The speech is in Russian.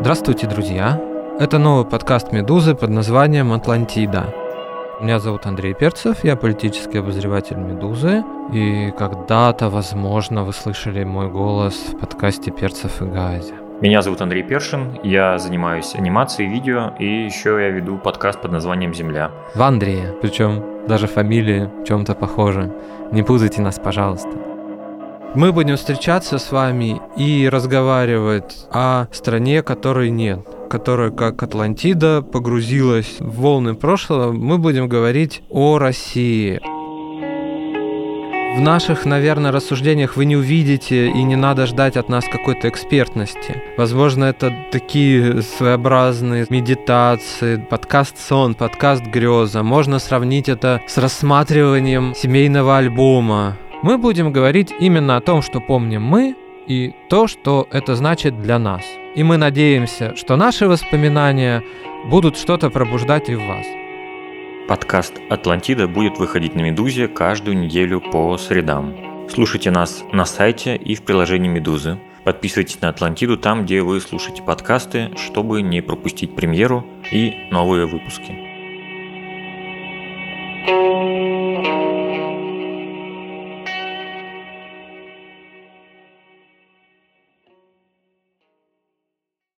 Здравствуйте, друзья! Это новый подкаст «Медузы» под названием «Атлантида». Меня зовут Андрей Перцев, я политический обозреватель «Медузы», и когда-то, возможно, вы слышали мой голос в подкасте «Перцев и Гази». Меня зовут Андрей Першин, я занимаюсь анимацией, видео, и еще я веду подкаст под названием «Земля». В Андрея, причем даже фамилии в чем-то похожи. Не путайте нас, пожалуйста. Мы будем встречаться с вами и разговаривать о стране, которой нет которая, как Атлантида, погрузилась в волны прошлого, мы будем говорить о России. В наших, наверное, рассуждениях вы не увидите и не надо ждать от нас какой-то экспертности. Возможно, это такие своеобразные медитации, подкаст «Сон», подкаст «Греза». Можно сравнить это с рассматриванием семейного альбома. Мы будем говорить именно о том, что помним мы, и то, что это значит для нас. И мы надеемся, что наши воспоминания будут что-то пробуждать и в вас. Подкаст «Атлантида» будет выходить на «Медузе» каждую неделю по средам. Слушайте нас на сайте и в приложении «Медузы». Подписывайтесь на «Атлантиду» там, где вы слушаете подкасты, чтобы не пропустить премьеру и новые выпуски. thank you